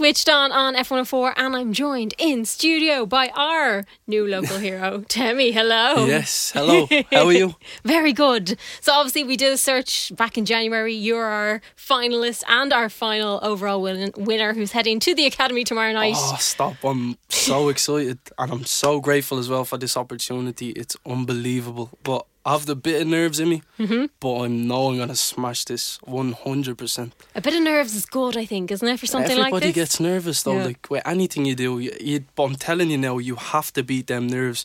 switched on on FM104, and I'm joined in studio by our new local hero, Temi. Hello. Yes, hello. How are you? Very good. So, obviously, we did a search back in January. You're our finalist and our final overall win- winner who's heading to the Academy tomorrow night. Oh, stop. I'm so excited and I'm so grateful as well for this opportunity. It's unbelievable. But I have the bit of nerves in me, mm-hmm. but I know I'm going to smash this 100%. A bit of nerves is good, I think, isn't it, for something Everybody like this? Everybody gets nervous though. Yeah. Like with anything you do, you, you, but I'm telling you now, you have to beat them nerves.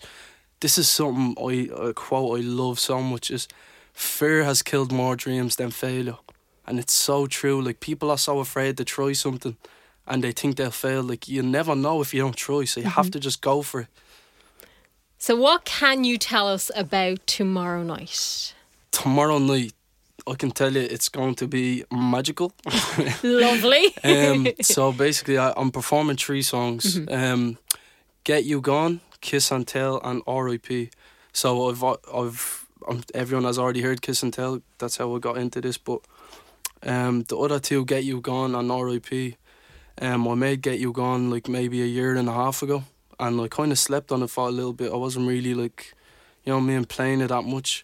This is something I a quote I love so much is fear has killed more dreams than failure. And it's so true. Like people are so afraid to try something and they think they'll fail. Like you never know if you don't try, so you Mm-hmm. have to just go for it. So, what can you tell us about tomorrow night? Tomorrow night I can tell you it's going to be magical. Lovely. um, so basically, I, I'm performing three songs: Mm-hmm. um, "Get You Gone," "Kiss and Tell," and "R.I.P." So I've, I've, um, everyone has already heard "Kiss and Tell." That's how I got into this. But um, the other two, "Get You Gone" and "R.I.P." Um, I made "Get You Gone" like maybe a year and a half ago, and I kind of slept on it for a little bit. I wasn't really like, you know, me and playing it that much.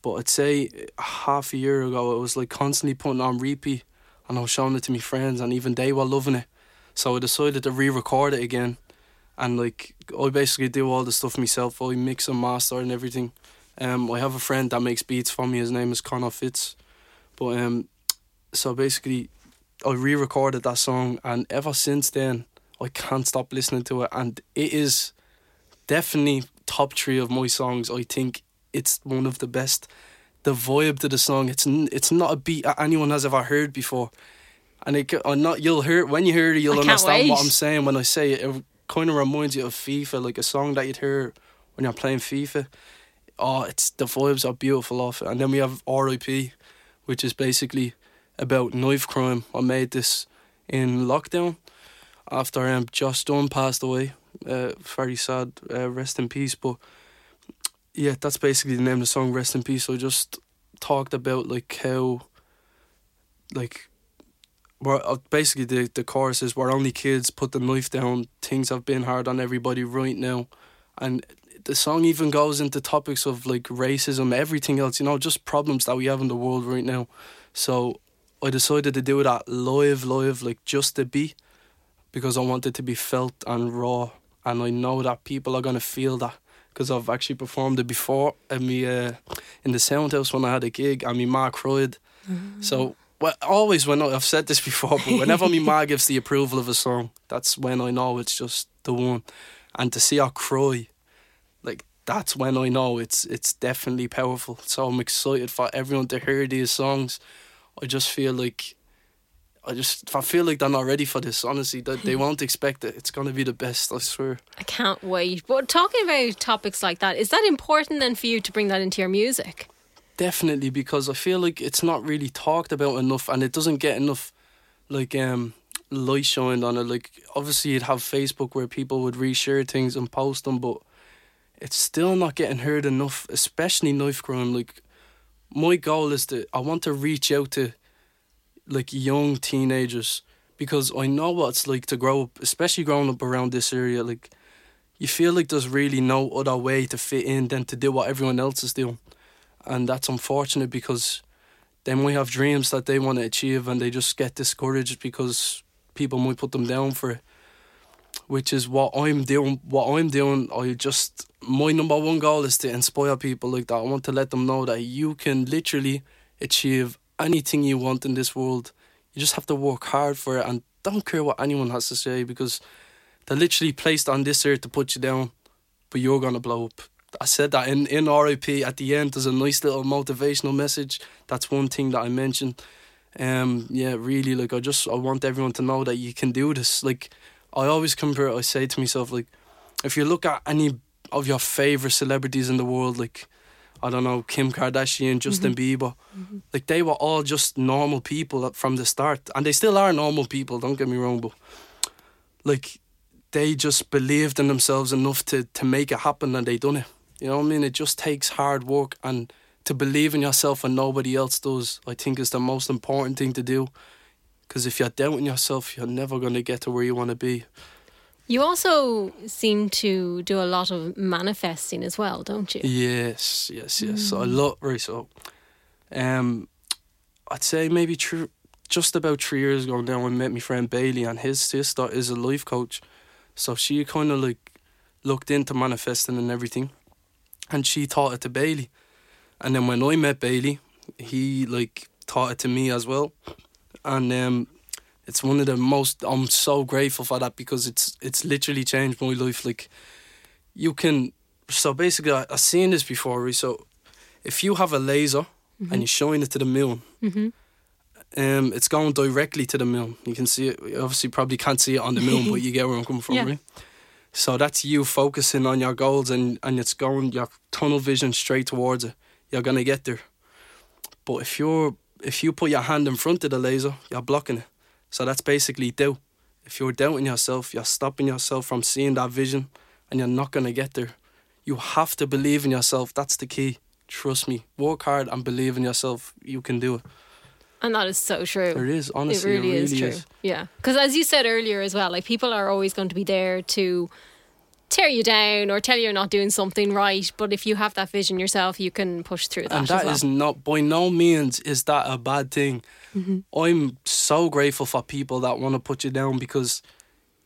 But I'd say half a year ago, it was like constantly putting on repeat, and I was showing it to my friends, and even they were loving it. So I decided to re-record it again, and like I basically do all the stuff myself. I mix and master and everything. Um, I have a friend that makes beats for me. His name is Connor Fitz, but um, so basically, I re-recorded that song, and ever since then, I can't stop listening to it, and it is definitely top three of my songs. I think it's one of the best. The vibe to the song, it's it's not a beat that anyone has ever heard before, and it or not you'll hear when you hear it, you'll I understand what. I'm saying when I say it. It kind of reminds you of FIFA, like a song that you'd hear when you're playing FIFA. Oh, it's the vibes are beautiful off it, and then we have R.I.P., which is basically about knife crime. I made this in lockdown after um, Josh Dunne passed away. Uh, very sad. Uh, rest in peace. But yeah, that's basically the name of the song. Rest in peace. So I just talked about like how, like, uh, basically the the chorus is we're only kids. Put the knife down. Things have been hard on everybody right now, and the song even goes into topics of like racism, everything else. You know, just problems that we have in the world right now. So I decided to do that live, live, like just to be, because I want it to be felt and raw, and I know that people are gonna feel that because I've actually performed it before in me uh, in the sound house when I had a gig, and me ma cried. So well, always when I, I've said this before, but whenever me ma gives the approval of a song, that's when I know it's just the one, and to see her cry, like that's when I know it's it's definitely powerful. So I'm excited for everyone to hear these songs. I just feel like I just I feel like they're not ready for this. Honestly, that they won't expect it. It's gonna be the best. I swear. I can't wait. But talking about topics like that, is that important then for you to bring that into your music? Definitely because I feel like it's not really talked about enough, and it doesn't get enough like um light shined on it. Like obviously you'd have Facebook where people would reshare things and post them, but it's still not getting heard enough, especially knife crime. Like my goal is to I want to reach out to like young teenagers because I know what it's like to grow up, especially growing up around this area. Like you feel like there's really no other way to fit in than to do what everyone else is doing, and that's unfortunate because they might have dreams that they want to achieve and they just get discouraged because people might put them down for it. Which is what I'm doing. What I'm doing, I just my number one goal is to inspire people like that. I want to let them know that you can literally achieve anything you want in this world. You just have to work hard for it and don't care what anyone has to say because they're literally placed on this earth to put you down, but you're gonna blow up. I said that in, in RIP at the end there's a nice little motivational message. That's one thing that I mentioned. Um yeah, really like I just I want everyone to know that you can do this. Like I always compare I say to myself like if you look at any of your favourite celebrities in the world, like I don't know, Kim Kardashian, Justin mm-hmm. Bieber, mm-hmm. like they were all just normal people from the start. And they still are normal people, don't get me wrong, but like they just believed in themselves enough to, to make it happen and they done it. You know what I mean? It just takes hard work and to believe in yourself and nobody else does, I think is the most important thing to do. Because if you're doubting yourself, you're never going to get to where you want to be. You also seem to do a lot of manifesting as well, don't you? Yes, yes, yes. So I Mm. love right. So, um, I'd say maybe thr just about three years ago now, I met my friend Bailey, and his sister is a life coach. So she kind of like looked into manifesting and everything, and she taught it to Bailey. And then when I met Bailey, he like taught it to me as well, and um, it's one of the most. I'm so grateful for that because it's it's literally changed my life. Like, you can. So basically, I, I've seen this before. So, if you have a laser and you shine it to the moon, Mm-hmm. um, it's going directly to the moon. You can see it. You obviously, probably can't see it on the moon, but you get where I'm coming from, Yeah. right? So that's you focusing on your goals, and and it's going your tunnel vision straight towards it. You're gonna get there. But if you're if you put your hand in front of the laser, you're blocking it. So that's basically doubt. If you're doubting yourself, you're stopping yourself from seeing that vision, and you're not gonna get there. You have to believe in yourself. That's the key. Trust me. Work hard and believe in yourself. You can do it. And that is so true. It is honestly. it really, is true. is. Yeah, because as you said earlier as well, like people are always going to be there to tear you down or tell you you're not doing something right. But if you have that vision yourself, you can push through that. and that well. is not by no means is that a bad thing. Mm-hmm. I'm so grateful for people that want to put you down because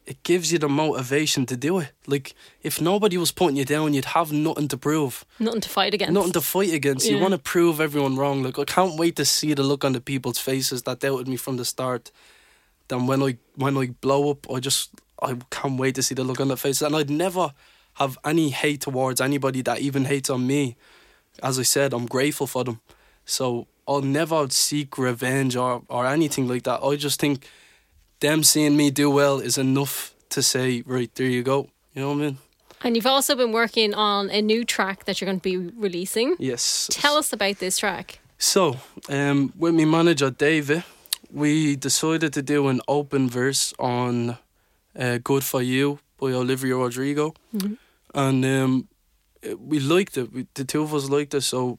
it gives you the motivation to do it. Like if nobody was putting you down, you'd have nothing to prove, nothing to fight against. nothing to fight against. You want to prove everyone wrong. Like I can't wait to see the look on the people's faces that doubted me from the start. Then when I when I blow up, I just I can't wait to see the look on their faces, and I'd never have any hate towards anybody that even hates on me. As I said, I'm grateful for them. So I'll never seek revenge or, or anything like that. I just think them seeing me do well is enough to say, right, there you go. You know what I mean? and you've also been working on a new track that you're going to be releasing. Yes. Tell us about this track. So, um, with my manager David, we decided to do an open verse on uh, "Good for You" by Olivia Rodrigo, Mhm. and um, we liked it. We, the two of us liked it, so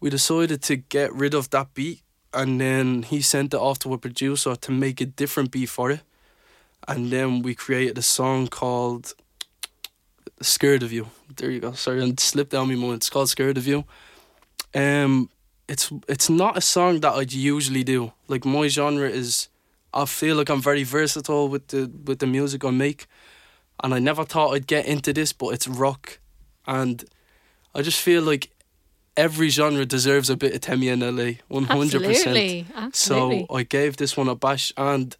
we decided to get rid of that beat, and then he sent it off to a producer to make a different beat for it, and then we created a song called "Scared of You." There you go. Sorry, it slipped down my mind. It's called "Scared of You." Um, it's it's not a song that I'd usually do. Like my genre is, I feel like I'm very versatile with the with the music I make, and I never thought I'd get into this, but it's rock, and I just feel like every genre deserves a bit of Temi in LA, one hundred percent. So I gave this one a bash, and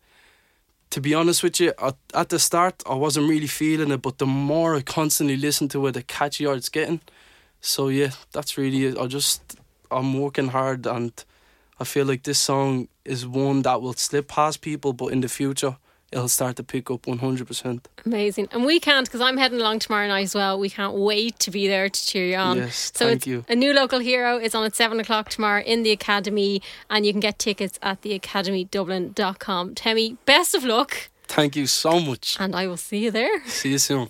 to be honest with you, at, at the start I wasn't really feeling it, but the more I constantly listen to it, the catchier it's getting. So yeah, that's really it. I just I'm working hard, and I feel like this song is one that will slip past people, but in the future it'll start to pick up one hundred percent. Amazing. And we can't because I'm heading along tomorrow night as well. We can't wait to be there to cheer you on. Yes, so thank you. a new local hero. is on at seven o'clock tomorrow in the Academy, and you can get tickets at theacademydublin.com. Temi, best of luck, Thank you so much. and I will see you there. See you soon.